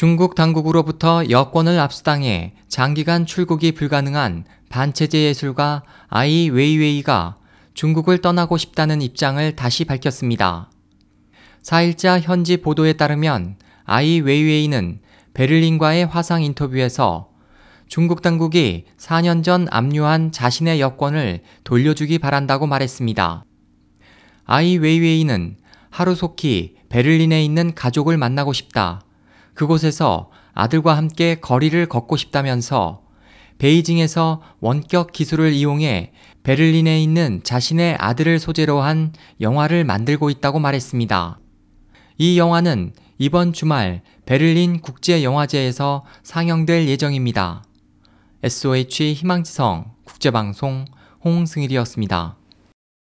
중국 당국으로부터 여권을 압수당해 장기간 출국이 불가능한 반체제 예술가 아이 웨이웨이가 중국을 떠나고 싶다는 입장을 다시 밝혔습니다. 4일자 현지 보도에 따르면 아이 웨이웨이는 베를린과의 화상 인터뷰에서 중국 당국이 4년 전 압류한 자신의 여권을 돌려주기 바란다고 말했습니다. 아이 웨이웨이는 하루속히 베를린에 있는 가족을 만나고 싶다. 그곳에서 아들과 함께 거리를 걷고 싶다면서 베이징에서 원격 기술을 이용해 베를린에 있는 자신의 아들을 소재로 한 영화를 만들고 있다고 말했습니다. 이 영화는 이번 주말 베를린 국제영화제에서 상영될 예정입니다. SOH 희망지성 국제방송 홍승일이었습니다.